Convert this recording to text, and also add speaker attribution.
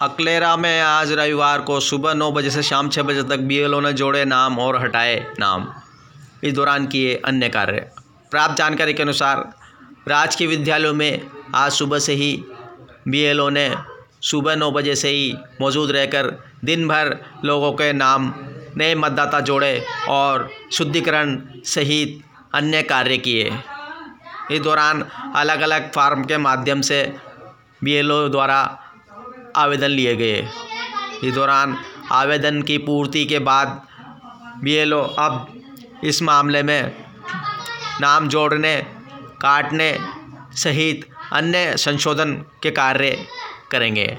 Speaker 1: अकलेरा में आज रविवार को सुबह नौ बजे से शाम छः बजे तक बीएलओ ने जोड़े नाम और हटाए नाम। इस दौरान किए अन्य कार्य। प्राप्त जानकारी के अनुसार राजकीय विद्यालयों में आज सुबह से ही बीएलओ ने सुबह नौ बजे से ही मौजूद रहकर दिन भर लोगों के नाम, नए मतदाता जोड़े और शुद्धिकरण सहित अन्य कार्य किए। इस दौरान अलग अलग फार्म के माध्यम से बीएलओ द्वारा आवेदन लिए गए। इस दौरान आवेदन की पूर्ति के बाद बीएलओ अब इस मामले में नाम जोड़ने, काटने सहित अन्य संशोधन के कार्य करेंगे।